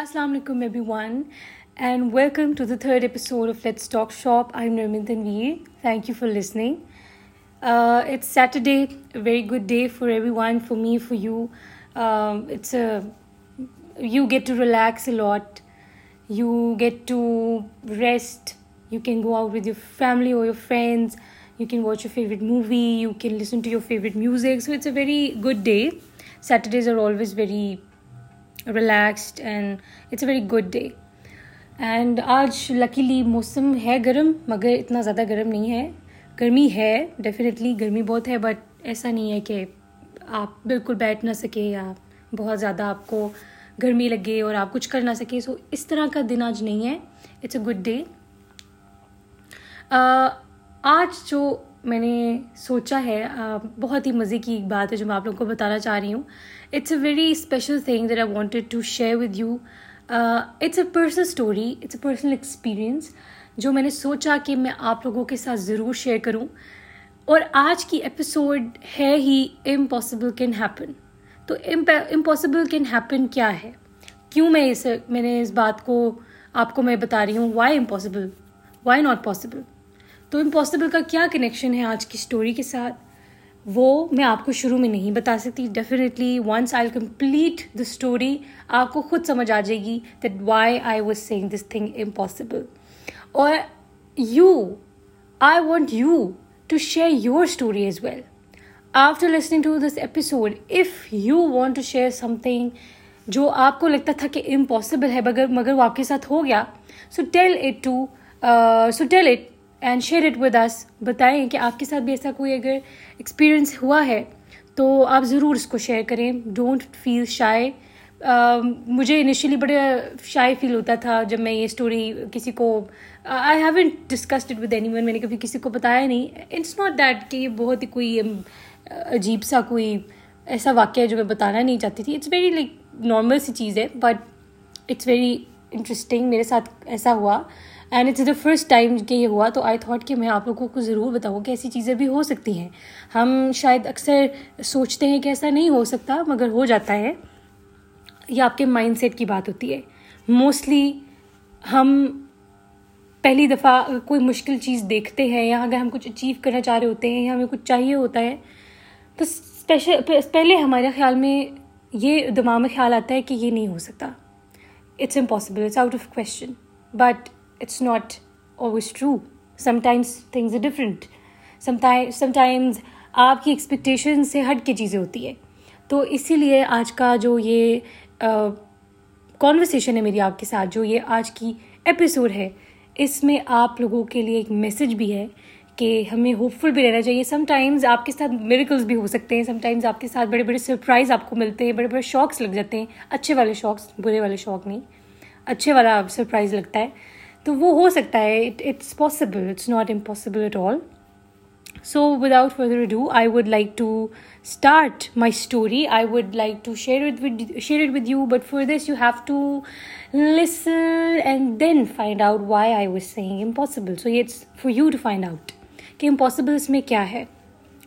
Assalamu alaikum everyone and welcome to the third episode of Let's Talk Shop. I'm Nirmin Tanveer. Thank you for listening. Uh, it's Saturday, a very good day for everyone, for me, for you. Um, it's a you get to relax a lot. You get to rest. You can go out with your family or your friends. You can watch your favorite movie. You can listen to your favorite music. So it's a very good day. Saturdays are always very relaxed and it's a very good day and आज luckily मौसम है गर्म मगर इतना ज़्यादा गर्म नहीं है। गर्मी है डेफिनेटली गर्मी बहुत है बट ऐसा नहीं है कि आप बिल्कुल बैठ ना सके या बहुत ज़्यादा आपको गर्मी लगे और आप कुछ कर ना सके। सो so, इस तरह का दिन आज नहीं है। इट्स अ गुड डे आज जो मैंने सोचा है बहुत ही मज़े की एक बात है जो मैं आप लोगों को बताना चाह रही हूँ। It's a very special thing that I wanted to share with you it's a personal story it's a personal experience जो मैंने सोचा कि मैं आप लोगों के साथ ज़रूर शेयर करूँ। और आज की एपिसोड है ही इम्पॉसिबल कैन हैपन तो इम्पॉसिबल कैन हैपन क्या है? क्यों मैं इस, मैंने इस बात को आपको मैं बता रही हूँ why impossible why not possible तो इम्पॉसिबल का क्या कनेक्शन है आज की स्टोरी के साथ? वो मैं आपको शुरू में नहीं बता सकती। Definitely once I complete the story आपको खुद समझ आ जाएगी that why I was saying this thing impossible और you I want you to share your story as well after listening to this episode if you want to share something जो आपको लगता था कि इम्पॉसिबल है मगर मगर वो आपके साथ हो गया so tell it to so tell it and share it with us बताएँ कि आपके साथ भी ऐसा कोई अगर एक्सपीरियंस हुआ है तो आप ज़रूर इसको शेयर करें। डोंट फील शाय मुझे इनिशियली बड़े शाय फील होता था जब मैं ये स्टोरी किसी को I haven't discussed it with any मैंने कभी किसी को बताया नहीं। इट्स नॉट दैट कि ये बहुत ही कोई अजीब सा कोई ऐसा वाक्य है जो मैं बताना नहीं चाहती थी। इट्स वेरी लाइक नॉर्मल सी चीज़ है बट इट्स वेरी इंटरेस्टिंग मेरे साथ ऐसा हुआ। And it's the first time कि ये हुआ तो आई थॉट कि मैं आप लोगों को ज़रूर बताऊँ कि ऐसी चीज़ें भी हो सकती हैं। हम शायद अक्सर सोचते हैं कि ऐसा नहीं हो सकता, मगर हो जाता है। ये आपके माइंड की बात होती है। मोस्टली हम पहली दफ़ा कोई मुश्किल चीज़ देखते हैं, या अगर हम कुछ अचीव करना चाह रहे होते हैं, या हमें कुछ चाहिए होता है तो स्पेशल पहले हमारे ख्याल में ये दिमाग में ख्याल आता है कि ये नहीं हो सकता। It's impossible it's out of question but it's not always true. Sometimes things are different. Sometimes आपकी एक्सपेक्टेशन से हट के चीज़ें होती है। तो इसीलिए आज का जो ये कॉन्वर्सेशन है मेरी आपके साथ, जो ये आज की एपिसोड है, इसमें आप लोगों के लिए एक मैसेज भी है कि हमें होपफुल भी रहना चाहिए। समटाइम्स आपके साथ मेरिकल्स भी हो सकते हैं। समटाइम्स आपके साथ बड़े बड़े सरप्राइज़ आपको मिलते हैं। बड़े बड़े शॉक्स लग जाते हैं। अच्छे वाले शौक्स बुरे वाले शौक नहीं। अच्छे वाला सरप्राइज़ लगता है। तो वो हो सकता है it it's possible it's not impossible at all so without further do I would like to start my story I would like to share it with share it with you but for this you have to listen and then find out why I was saying impossible so it's for you to find out कि impossible इसमें क्या है।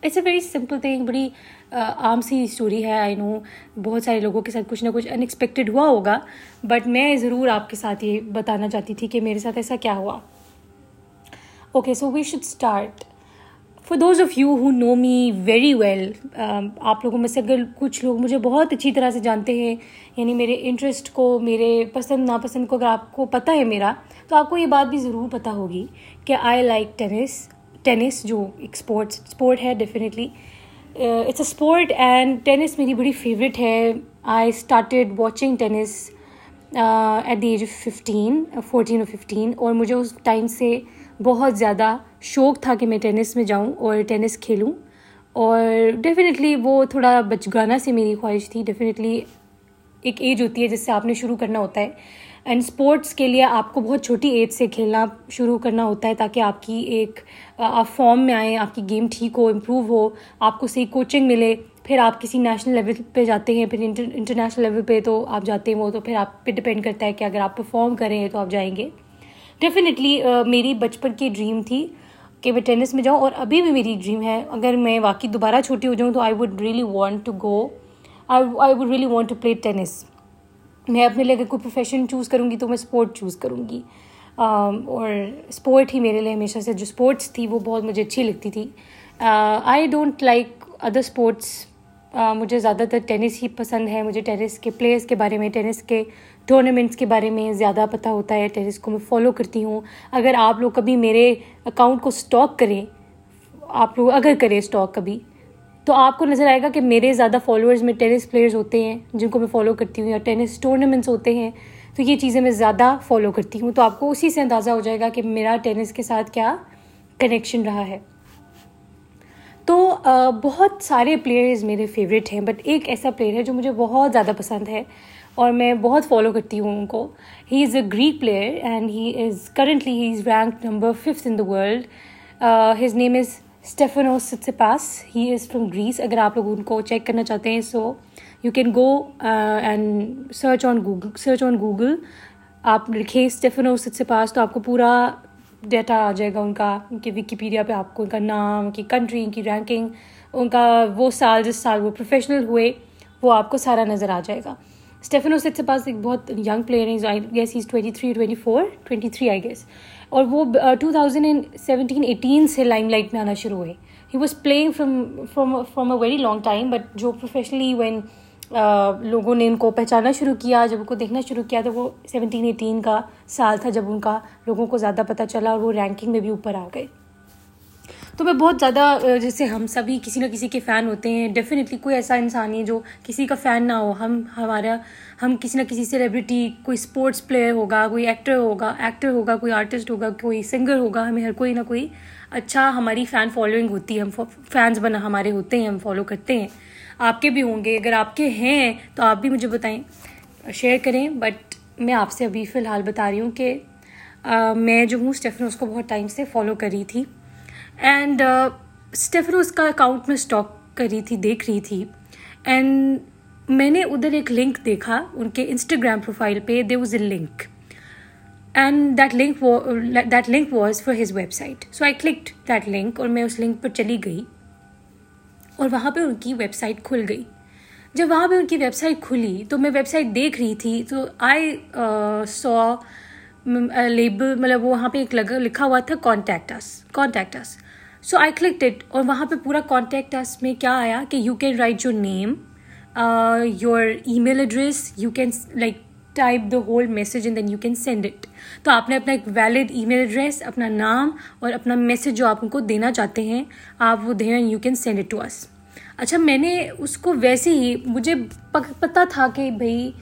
It's a very simple thing बड़ी आम सी story है I know बहुत सारे लोगों के साथ कुछ ना कुछ अनएक्सपेक्टेड हुआ होगा बट मैं ज़रूर आपके साथ ये बताना चाहती थी कि मेरे साथ ऐसा क्या हुआ। Okay so we should start for those of you who know me very well आप लोगों में से अगर कुछ लोग मुझे बहुत अच्छी तरह से जानते हैं, यानी मेरे इंटरेस्ट को, मेरे पसंद, नापसंद को अगर आपको पता है मेरा तो आपको ये बात भी ज़रूर पता होगी कि आई लाइक टेनिस टेनिस जो एक स्पोर्ट्स स्पोर्ट है definitely it's a sport and tennis मेरी बड़ी फेवरेट है. I started watching tennis at the age of fifteen fourteen और फिफ्टीन और मुझे उस टाइम से बहुत ज़्यादा शौक था कि मैं टेनिस में जाऊँ और टेनिस खेलूँ. और डेफिनेटली वो थोड़ा बचगाना से मेरी ख्वाहिश थी. डेफिनेटली एक एज होती है जिससे आपने शुरू करना होता है. एंड स्पोर्ट्स के लिए आपको बहुत छोटी एज से खेलना शुरू करना होता है ताकि आपकी एक आप फॉर्म में आए आपकी गेम ठीक हो इम्प्रूव हो आपको सही कोचिंग मिले फिर आप किसी नेशनल लेवल पे जाते हैं फिर इंटर इंटरनेशनल लेवल पे तो आप जाते हैं वो तो फिर आप पे डिपेंड करता है कि अगर आप परफॉर्म करें तो आप जाएँगे। डेफिनेटली uh, मेरी बचपन की ड्रीम थी कि मैं टेनिस में जाऊँ और अभी भी मेरी ड्रीम है। अगर मैं वाकई दोबारा छोटी हो जाऊँ तो I would really want to go I I would really want to play tennis मैं अपने लिए अगर कोई प्रोफेशन चूज़ करूँगी तो मैं स्पोर्ट चूज़ करूँगी। और स्पोर्ट ही मेरे लिए हमेशा से, जो स्पोर्ट्स थी वो बहुत मुझे अच्छी लगती थी। I don't like other sports मुझे ज़्यादातर टेनिस ही पसंद है। मुझे टेनिस के प्लेयर्स के बारे में टेनिस के टूर्नामेंट्स के बारे में ज़्यादा पता होता है। टेनिस को मैं फॉलो करती हूँ। अगर आप लोग कभी मेरे अकाउंट को स्टॉक करें, आप लोग अगर करें स्टॉक कभी तो आपको नज़र आएगा कि मेरे ज़्यादा फॉलोअर्स में टेनिस प्लेयर्स होते हैं, जिनको मैं फॉलो करती हूँ या टेनिस टूर्नामेंट्स होते हैं तो ये चीज़ें मैं ज़्यादा फॉलो करती हूँ। तो आपको उसी से अंदाज़ा हो जाएगा कि मेरा टेनिस के साथ क्या कनेक्शन रहा है। तो बहुत सारे प्लेयर्स मेरे फेवरेट हैं बट एक ऐसा प्लेयर है जो मुझे बहुत ज़्यादा पसंद है और मैं बहुत फॉलो करती हूँ उनको। He is a Greek player and he is currently he is rank number fifth in the world his name is Stefanos Tsitsipas he is from Greece अगर आप लोग उनको चेक करना चाहते हैं so you can go and search on Google search on Google आप लिखें Stefano सिट्सिपास तो आपको पूरा डेटा आ जाएगा उनका, उनके विकीपीडिया पे आपको उनका नाम, उनकी कंट्री उनकी रैंकिंग उनका वो साल, जिस साल वो प्रोफेशनल हुए, वो आपको सारा नज़र आ जाएगा। स्टेफनो सेट पास एक बहुत यंग प्लेयर है I guess is twenty three twenty four twenty three I guess और वो two thousand and seventeen eighteen से लाइमलाइट में आना शुरू हुए he was playing from from from a very long time but जो प्रोफेशनली वेन लोगों ने इनको पहचाना शुरू किया, जब उनको देखना शुरू किया तो वो सेवनटीन एटीन का साल था जब उनका लोगों को ज़्यादा पता चला और वो रैंकिंग में भी ऊपर आ गए। तो मैं बहुत ज़्यादा जैसे हम सभी किसी ना किसी के फ़ैन होते हैं। डेफिनेटली कोई ऐसा इंसान है जो किसी का फ़ैन ना हो। हम, हमारा, हम किसी ना किसी सेलिब्रिटी कोई स्पोर्ट्स प्लेयर होगा, कोई एक्टर होगा एक्टर होगा, कोई आर्टिस्ट होगा, कोई सिंगर होगा, हमें हर कोई ना कोई अच्छा हमारी फ़ैन फॉलोइंग होती है। हम फैंस बना, हमारे होते हैं, हम फॉलो करते हैं। आपके भी होंगे। अगर आपके हैं तो आप भी मुझे बताएँ शेयर करें। बट मैं आपसे अभी फ़िलहाल बता रही हूँ कि मैं जो हूँ स्टेफन उसको बहुत टाइम से फॉलो कर रही थी। एंड स्टेफनोस उसका अकाउंट में स्टॉक कर थी, देख रही थी। एंड मैंने उधर एक लिंक देखा, उनके इंस्टाग्राम प्रोफ़ाइल पे there was a link and that link that link was for his website so I clicked that link और मैं उस लिंक पर चली गई। और वहाँ पे उनकी वेबसाइट खुल गई। जब वहाँ पे उनकी वेबसाइट खुली तो मैं वेबसाइट देख रही थी तो आई सॉ लेबल मतलब वो वहाँ पे एक लगा, लिखा हुआ था contact us contact us so I click it और वहाँ पे पूरा कॉन्टैक्ट अस में क्या आया कि you can write your name your email address you can like type the whole message and then you can send it तो आपने अपना एक वैलिड ईमेल एड्रेस अपना नाम और अपना मैसेज जो आप उनको देना चाहते हैं, आप वो दें you can send it to us अच्छा मैंने उसको वैसे ही, मुझे पता था कि भाई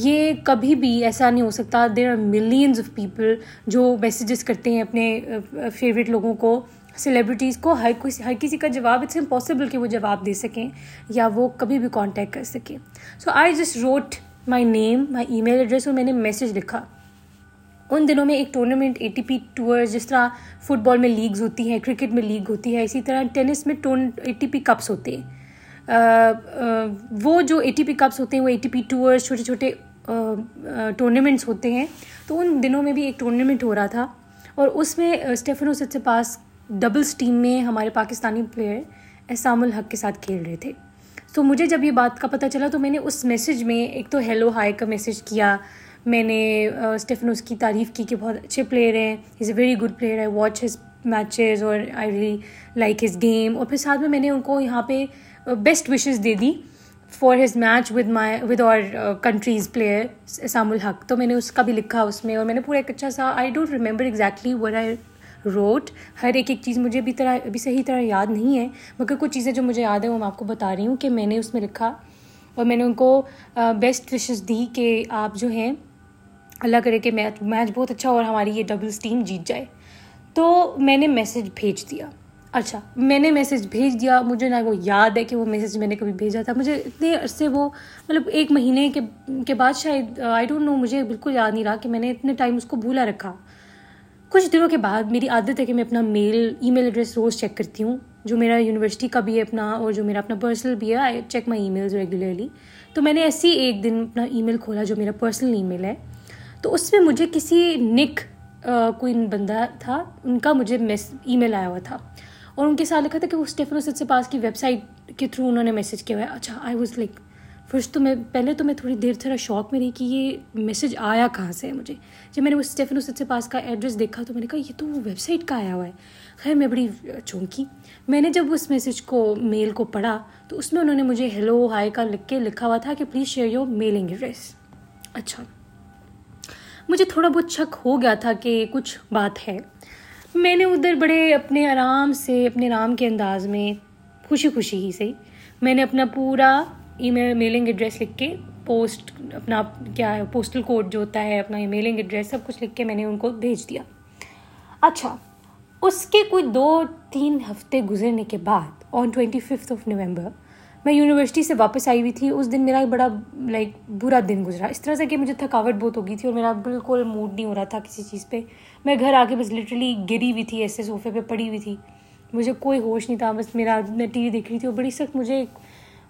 ये कभी भी ऐसा नहीं हो सकता। There are millions of people जो मैसेजेस करते हैं अपने फेवरेट लोगों को। सेलिब्रिटीज़ को हर कोई हर किसी का जवाब इट्स इम्पॉसिबल कि वो जवाब दे सकें या वो कभी भी कांटेक्ट कर सकें। So I just wrote my name my email address और मैंने मैसेज लिखा। उन दिनों में एक tournament A T P tour जिस तरह फुटबॉल में लीग्स होती हैं क्रिकेट में लीग होती है, इसी तरह टेनिस में टून ए टी पी कप्स होते हैं। वो जो ए टी पी कप्स होते हैं, वो ए टी पी टूर्स छोटे छोटे टूर्नामेंट्स होते हैं। तो उन दिनों में भी एक टूर्नामेंट हो रहा था, और उसमें स्टेफनो से पास डबल्स टीम में हमारे पाकिस्तानी प्लेयर एसामुल हक के साथ खेल रहे थे। तो मुझे जब ये बात का पता चला तो मैंने उस मैसेज में एक तो हेलो हाई का मैसेज किया। मैंने स्टेफनोस की तारीफ़ की कि बहुत अच्छे प्लेयर हैं। Is a very good player I watch his matches और I really like his game और फिर साथ में मैंने उनको यहाँ पे बेस्ट विशेस दे दी for his match with my with और कंट्रीज़ प्लेयर सामुल हक। तो मैंने उसका भी लिखा उसमें और मैंने पूरा एक अच्छा सा I don't remember exactly where I wrote हर एक एक चीज़ मुझे अभी तरह, अभी सही तरह याद नहीं है, मगर कुछ चीज़ें जो मुझे याद है वो मैं आपको बता रही हूँ कि मैंने उसमें लिखा और मैंने उनको बेस्ट विशेष दी कि आप जो हैं, अल्लाह करे कि मैच मैच बहुत अच्छा और हमारी ये डबल्स टीम जीत जाए। तो मैंने मैसेज भेज दिया। अच्छा मैंने मैसेज भेज दिया, मुझे ना वो याद है कि वो मैसेज मैंने कभी भेजा था। मुझे इतने अरसे वो मतलब एक महीने के के बाद शायद आई डोंट नो मुझे बिल्कुल याद नहीं रहा कि मैंने इतने टाइम उसको भूला रखा। कुछ दिनों के बाद मेरी आदत है कि मैं अपना मेल ईमेल एड्रेस रोज़ चेक करती हूँ। जो मेरा यूनिवर्सिटी का भी है अपना और जो मेरा अपना पर्सनल भी है I check my E regularly तो मैंने ऐसे ही एक दिन अपना ईमेल खोला जो मेरा पर्सनल ईमेल है। तो उसमें मुझे किसी निक कोई बंदा था, उनका मुझे मेस ईमेल आया हुआ था। और उनके साथ लिखा था कि वो स्टेफनो से पास की वेबसाइट के थ्रू उन्होंने मैसेज किया हुआ है। अच्छा आई वॉज़ लाइक फ़र्स्ट तो मैं, पहले तो मैं थोड़ी देर थोड़ा शौक में रही कि ये मैसेज आया कहाँ से है मुझे। जब मैंने वो स्टेफनो से पास का एड्रेस देखा तो मैंने कहा, ये तो वो वेबसाइट का आया हुआ है। खैर, मैं बड़ी चौंकी। मैंने जब उस मैसेज को मेल को पढ़ा तो उसमें उन्होंने मुझे हेलो हाय का लिख के लिखा हुआ था कि please share your mailing address अच्छा। मुझे थोड़ा बहुत शक हो गया था कि कुछ बात है। मैंने उधर बड़े अपने आराम से, अपने नाम के अंदाज में खुशी खुशी ही सही, मैंने अपना पूरा ईमेल मेलिंग एड्रेस लिख के पोस्ट अपना क्या है पोस्टल कोड जो होता है, अपना मेलिंग एड्रेस सब कुछ लिख के मैंने उनको भेज दिया। अच्छा उसके कोई दो तीन हफ़्ते गुजरने के बाद on twenty fifth of November मैं यूनिवर्सिटी से वापस आई हुई थी। उस दिन मेरा बड़ा लाइक बुरा दिन गुजरा। इस तरह से कि मुझे थकावट बहुत हो गई थी और मेरा बिल्कुल मूड नहीं हो रहा था किसी चीज़ पे। मैं घर आके बस लिटरली गिरी हुई थी, ऐसे सोफे पे पड़ी हुई थी। मुझे कोई होश नहीं था, बस मेरा, मैं टी वी देख रही थी और बड़ी सख्त मुझे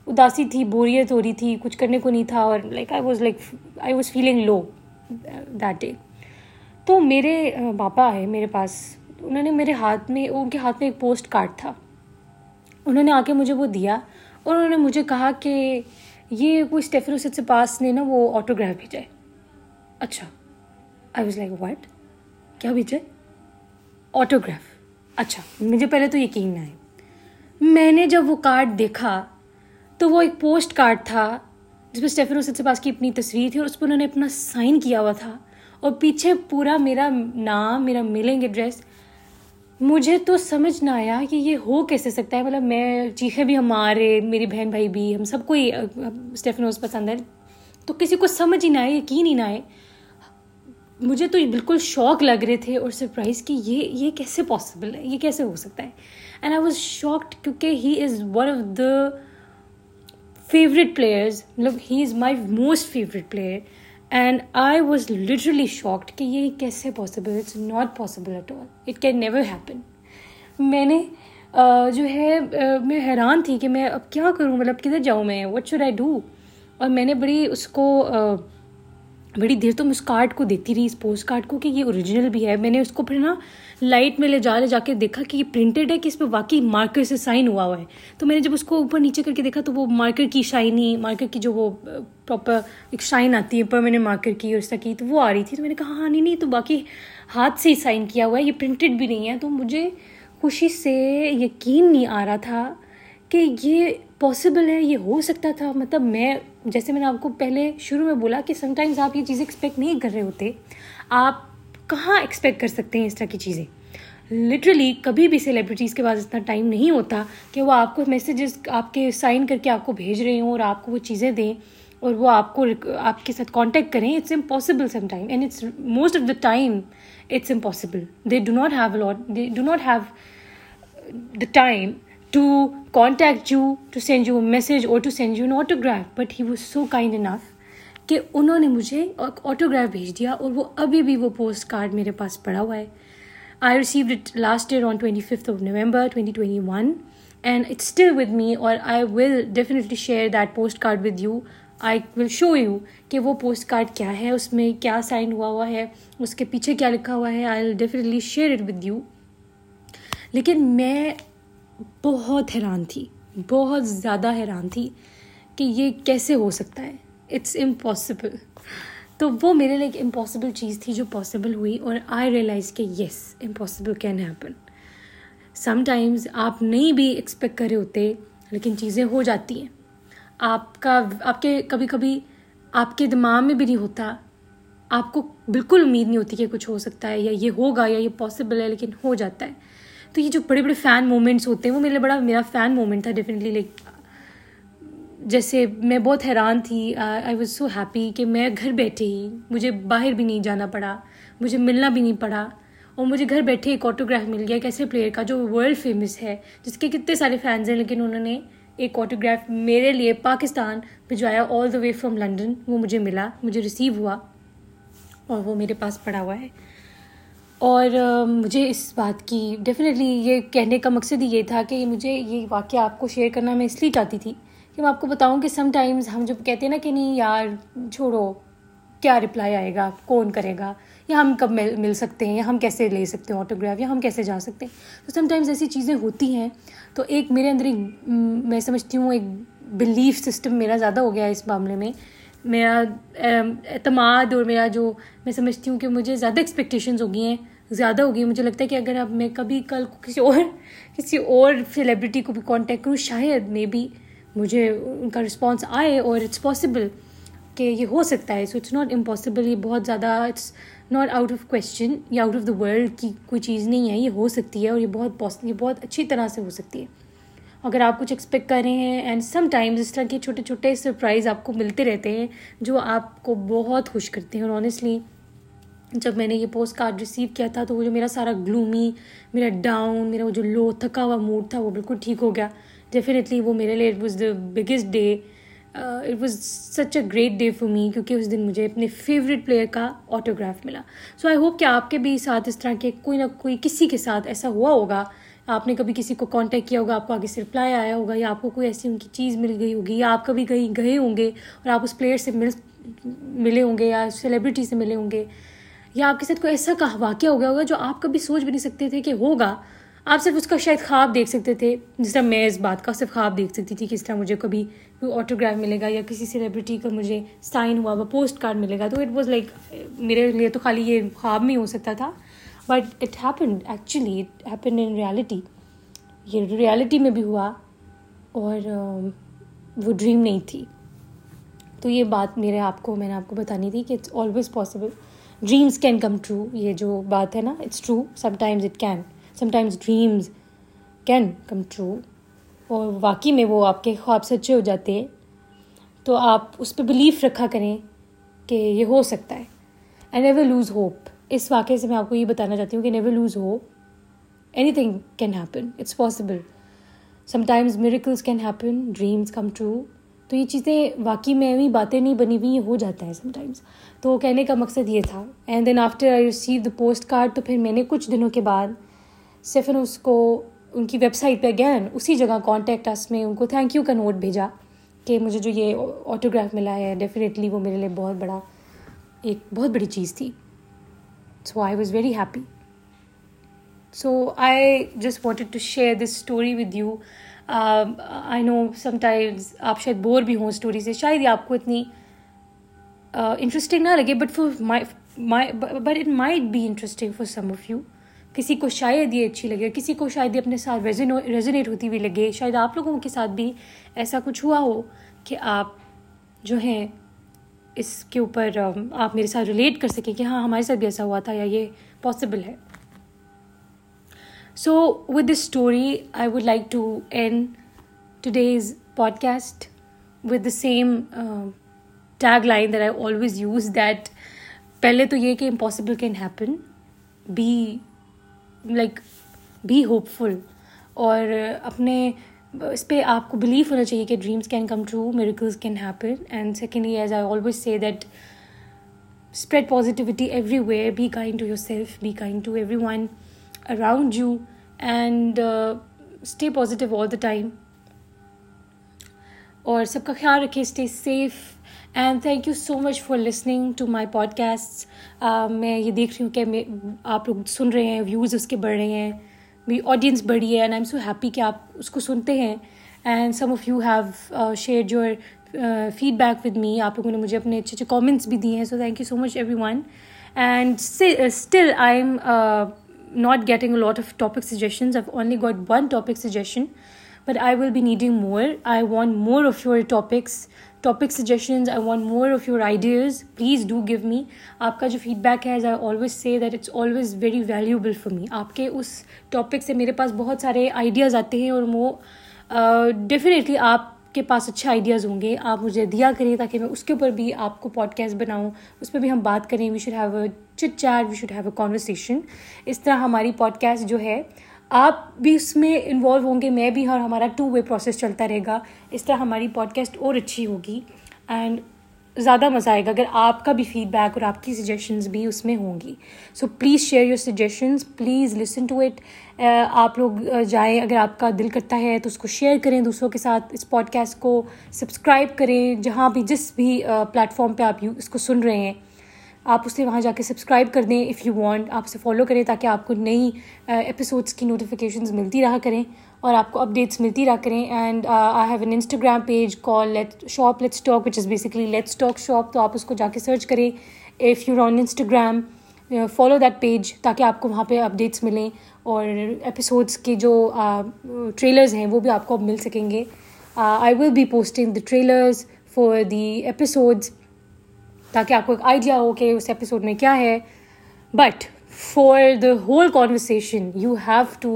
उदासी थी, बोरियत हो रही थी, कुछ करने को नहीं था और like I was like I was feeling low that day तो मेरे पापा है मेरे पास। उन्होंने मेरे हाथ में, उनके हाथ में एक पोस्ट कार्ड था। उन्होंने आके मुझे वो दिया और उन्होंने मुझे कहा कि ये कोई स्टेफिनोसिस से पास ने ना वो ऑटोग्राफ भेजा है। अच्छा। आई वॉज़ लाइक वाट क्या भेजा है? ऑटोग्राफ अच्छा मुझे पहले तो यकीन ना आए। मैंने जब वो कार्ड देखा तो वो एक पोस्ट कार्ड था, जिसमें स्टेफिनोसिस से पास की अपनी तस्वीर थी और उस पर उन्होंने अपना साइन किया हुआ था। और पीछे पूरा मेरा नाम, मेरा मेलिंग एड्रेस मुझे तो समझ ना आया कि ये हो कैसे सकता है। मतलब मैं, चीखे भी हमारे मेरी बहन भाई भी, हम सबको ही स्टेफनोज पसंद है। तो किसी को समझ ही ना आए, यकीन ही ना आए। मुझे तो बिल्कुल शौक लग रहे थे और सरप्राइज़ कि ये ये कैसे पॉसिबल है? ये कैसे हो सकता है? एंड आई वॉज़ शॉक्ड क्योंकि he is one of the favourite players मतलब he is my most favourite player and I was literally shocked कि ये कैसे possible it's not possible at all it can never happen मैंने uh, जो है uh, मैं हैरान थी कि मैं अब क्या करूँ? मतलब किधर जाऊँ मैं? वट शुड आई डू और मैंने बड़ी उसको uh, बड़ी देर तो मैं उस कार्ड को देती रही, इस पोस्ट कार्ड को, कि ये ओरिजिनल भी है। मैंने उसको फिर ना लाइट में ले जा, ले जाके देखा कि ये प्रिंटेड है, कि इस पर वाकई मार्कर से साइन हुआ हुआ है। तो मैंने जब उसको ऊपर नीचे करके देखा तो वो मार्कर की शाइनी मार्कर की जो वो प्रॉपर एक शाइन आती है परमानेंट मार्कर की और इस तरह की तो वो आ रही थी। तो मैंने कहा हाँ नहीं नहीं तो बाकी हाथ से ही साइन किया हुआ है, ये प्रिंटेड भी नहीं है। तो मुझे खुशी से यकीन नहीं आ रहा था कि ये पॉसिबल है, ये हो सकता था। मतलब मैं, जैसे मैंने आपको पहले शुरू में बोला कि समटाइम्स आप ये चीज़ें एक्सपेक्ट नहीं कर रहे होते। आप कहाँ एक्सपेक्ट कर सकते हैं इस तरह की चीज़ें? लिटरली कभी भी सेलिब्रिटीज़ के पास इतना टाइम नहीं होता कि वो आपको मैसेजेस आपके साइन करके आपको भेज रहे हों और आपको वो चीज़ें दें और वो आपको आपके साथ कांटेक्ट करें। It's impossible some time and it's most of the time it's impossible they do not have lot they do not have the time to contact you, to send you a message or to send you an autograph. But he was so kind enough कि उन्होंने मुझे autograph भेज दिया और वो अभी भी वो पोस्ट कार्ड मेरे पास पड़ा हुआ है। I receive it last year on twenty fifth of November twenty twenty one and it's still with me और I will definitely share that postcard with you I will show you कि वो post card क्या है, उसमें क्या sign हुआ हुआ है, उसके पीछे क्या लिखा हुआ है। I will definitely share it with you लेकिन मैं बहुत हैरान थी, बहुत ज़्यादा हैरान थी कि ये कैसे हो सकता है। इट्स इम्पॉसिबल तो वो मेरे लिए एक इम्पॉसिबल चीज़ थी जो पॉसिबल हुई और आई रियलाइज़ कि yes impossible can happen sometimes आप नहीं भी एक्सपेक्ट करे होते, लेकिन चीज़ें हो जाती हैं। आपका, आपके कभी कभी आपके दिमाग में भी नहीं होता। आपको बिल्कुल उम्मीद नहीं होती कि कुछ हो सकता है या ये होगा या ये पॉसिबल है, लेकिन हो जाता है। तो ये जो बड़े बड़े फ़ैन मोमेंट्स होते हैं, वो मेरे लिए बड़ा, मेरा फ़ैन मोमेंट था डेफिनेटली लाइक जैसे मैं बहुत हैरान थी आई वॉज़ सो हैप्पी कि मैं घर बैठे ही मुझे बाहर भी नहीं जाना पड़ा, मुझे मिलना भी नहीं पड़ा, और मुझे घर बैठे एक ऑटोग्राफ मिल गया, एक ऐसे प्लेयर का जो वर्ल्ड फ़ेमस है, जिसके कितने सारे फैंस हैं, लेकिन उन्होंने एक ऑटोग्राफ मेरे लिए पाकिस्तान भिजवाया all the way from London वो मुझे मिला, मुझे रिसीव हुआ, और वो मेरे पास पड़ा हुआ है। और मुझे इस बात की डेफिनेटली ये कहने का मकसद ये था कि मुझे ये वाक्य आपको शेयर करना मैं इसलिए चाहती थी कि मैं आपको बताऊँ कि समटाइम्स हम जब कहते हैं ना कि नहीं यार, छोड़ो, क्या रिप्लाई आएगा, कौन करेगा, या हम कब मिल मिल सकते हैं, या हम कैसे ले सकते हैं ऑटोग्राफ या हम कैसे जा सकते हैं। तो समटाइम्स ऐसी चीज़ें होती हैं। तो एक मेरे अंदर एक मैं समझती हूँ, एक बिलीफ सिस्टम मेरा ज़्यादा हो गया है इस मामले में मेरा अतमाद और मेरा जो, मैं समझती हूँ कि मुझे ज़्यादा एक्सपेक्टेशंस हो गई हैं, ज़्यादा हो। गई मुझे लगता है कि अगर अब मैं कभी कल किसी और किसी और सेलिब्रिटी को भी कांटेक्ट करूँ, शायद मे बी मुझे उनका रिस्पॉन्स आए और इट्स पॉसिबल कि ये हो सकता है। सो इट्स नॉट इम्पॉसिबल ये बहुत ज़्यादा it's not out of question या आउट ऑफ़ द वर्ल्ड की कोई चीज़ नहीं है, ये हो सकती है और ये बहुत ये बहुत अच्छी तरह से हो सकती है। अगर आप कुछ एक्सपेक्ट कर रहे हैं एंड समटाइम्स इस तरह के छोटे छोटे सरप्राइज़ आपको मिलते रहते हैं, जो आपको बहुत खुश करते हैं। और ऑनेस्टली जब मैंने ये पोस्ट कार्ड रिसीव किया था तो वो जो मेरा सारा ग्लूमी मेरा डाउन मेरा वो जो लो थका हुआ मूड था, वो बिल्कुल ठीक हो गया। डेफिनेटली वो मेरे लिए it was the biggest day it was such a great day for me क्योंकि उस दिन मुझे अपने फेवरेट प्लेयर का ऑटोग्राफ मिला। सो आई होप कि आपके भी साथ इस तरह के कोई ना कोई, किसी के साथ ऐसा हुआ होगा आपने कभी किसी को कांटेक्ट किया होगा, आपको आगे से रिप्लाई आया होगा, या आपको कोई ऐसी उनकी चीज़ मिल गई होगी, या आप कभी कहीं गए होंगे और आप उस प्लेयर से मिल, मिले होंगे या सेलिब्रिटी से मिले होंगे, या आपके साथ कोई ऐसा का वाक्य हो गया होगा जो आप कभी सोच भी नहीं सकते थे कि होगा। आप सिर्फ़ उसका शायद ख्वाब देख सकते थे, जिस तरह मैं इस बात का सिर्फ़ ख्वाब देख सकती थी कि इस तरह मुझे कभी कोई ऑटोग्राफ मिलेगा या किसी सेलिब्रिटी का मुझे साइन हुआ हुआ पोस्ट कार्ड मिलेगा। तो इट वॉज़ लाइक मेरे लिए तो खाली ये ख्वाब में हो सकता था। But it happen actually it happen in reality ये रियलिटी में भी हुआ और uh, वो ड्रीम नहीं थी। तो ये बात मेरे आपको मैंने आपको बतानी थी कि it's always possible dreams can come true ये जो बात है ना it's true sometimes it can sometimes dreams can come true और वाकई में वो आपके ख्वाब सच्चे हो जाते हैं। तो आप उस पर बिलीफ रखा करें कि ये हो सकता है। आई नेवर लूज़ होप इस वाक़े से मैं आपको ये बताना चाहती हूँ कि never lose hope anything can happen it's possible sometimes miracles can happen dreams come true तो ये चीज़ें वाकई में भी बातें नहीं बनी हुई हो जाता है समटाइम्स तो कहने का मकसद ये था. And then after I receive the postcard तो फिर मैंने कुछ दिनों के बाद सिर्फ़ उसको, उनकी वेबसाइट पे अगैन उसी जगह कॉन्टेक्ट अस में, उनको थैंक यू का नोट भेजा कि मुझे जो ये ऑटोग्राफ मिला है डेफिनेटली वो मेरे लिए बहुत बड़ा, एक बहुत बड़ी चीज़ थी. So I was very happy so I just wanted to share this story with you I know sometimes आप शायद बोर भी हों स्टोरी से शायद ये आपको इतनी इंटरेस्टिंग uh, ना लगे but for my but it might be interesting for some of you किसी को शायद ये अच्छी लगे किसी को शायद ये अपने साथ रेजोनेट होती हुई लगे। शायद आप लोगों के साथ भी ऐसा कुछ हुआ हो कि आप जो हैं इसके ऊपर आप मेरे साथ रिलेट कर सकें कि हाँ हमारे साथ भी ऐसा हुआ था या ये पॉसिबल है। So with this story I would like to end today's podcast with the same tag line that I always use that पहले तो ये कि impossible can happen be like be hopeful और अपने इस पर आपको बिलीव होना चाहिए कि dreams can come true miracles can happen and secondly as I always say that spread positivity every positivity be kind to yourself be kind to everyone around you and stay positive all the time और सबका ख्याल रखें stay safe and thank you so much for listening to my podcast मैं ये देख रही हूँ कि आप लोग सुन रहे हैं व्यूज़ उसके बढ़ रहे हैं. मेरी ऑडियंस बड़ी है and I am so happy कि आप उसको सुनते हैं. And some of you have share your feedback with me आप लोगों ने मुझे अपने अच्छे अच्छे कॉमेंट्स भी दिए हैं so thank you so much everyone and still I am not getting lot of topic suggestion I only got one topic suggestion but I will be needing more I want more of your topics topic suggestions I want more of your ideas please do give me आपका जो feedback है as I always say that it's always very valuable for me आपके उस topic से मेरे पास बहुत सारे ideas आते हैं और वो डेफिनेटली uh, आपके पास अच्छे आइडियाज़ होंगे। आप मुझे दिया करें ताकि मैं उसके ऊपर भी आपको पॉडकास्ट बनाऊँ। उस पर भी हम बात करें। We should have a chit chat we should have a conversation इस तरह हमारी पॉडकास्ट जो है आप भी उसमें इन्वॉल्व होंगे, मैं भी और हमारा टू वे प्रोसेस चलता रहेगा। इस तरह हमारी पॉडकास्ट और अच्छी होगी एंड ज़्यादा मज़ा आएगा अगर आपका भी फीडबैक और आपकी सजेशंस भी उसमें होंगी। So please share your suggestions please listen to it आप लोग जाएँ, अगर आपका दिल करता है तो उसको शेयर करें दूसरों के साथ इस पॉडकास्ट को। सब्सक्राइब करें जहाँ भी, जिस भी प्लेटफॉर्म पे आप इसको सुन रहे हैं। आप उसे वहाँ जाके सब्सक्राइब कर दें इफ़ यू वांट आप उसे फॉलो करें ताकि आपको नई एपिसोड्स की नोटिफिकेशंस मिलती रहा करें और आपको अपडेट्स मिलती रहा करें। And I have an Instagram page call let shop let's talk which is basically let's talk shop तो आप उसको जाके सर्च करें। If you're on Instagram follow that page ताकि आपको वहाँ पे अपडेट्स मिलें और एपिसोड्स के जो ट्रेलर्स uh, हैं वो भी आपको अब मिल सकेंगे। I will be posting the trailers for the episodes ताकि आपको एक आइडिया हो कि उस एपिसोड में क्या है. But for the whole conversation you have to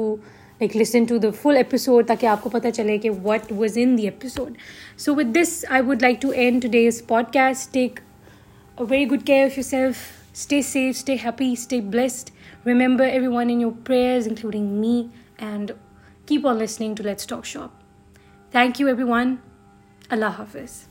like listen to the full episode ताकि आपको पता चले कि what was in the episode so with this I would like to end today's podcast take a very good care of yourself stay safe stay happy stay blessed remember everyone in your prayers including me and keep on listening to let's talk shop thank you everyone अल्लाह हाफिज़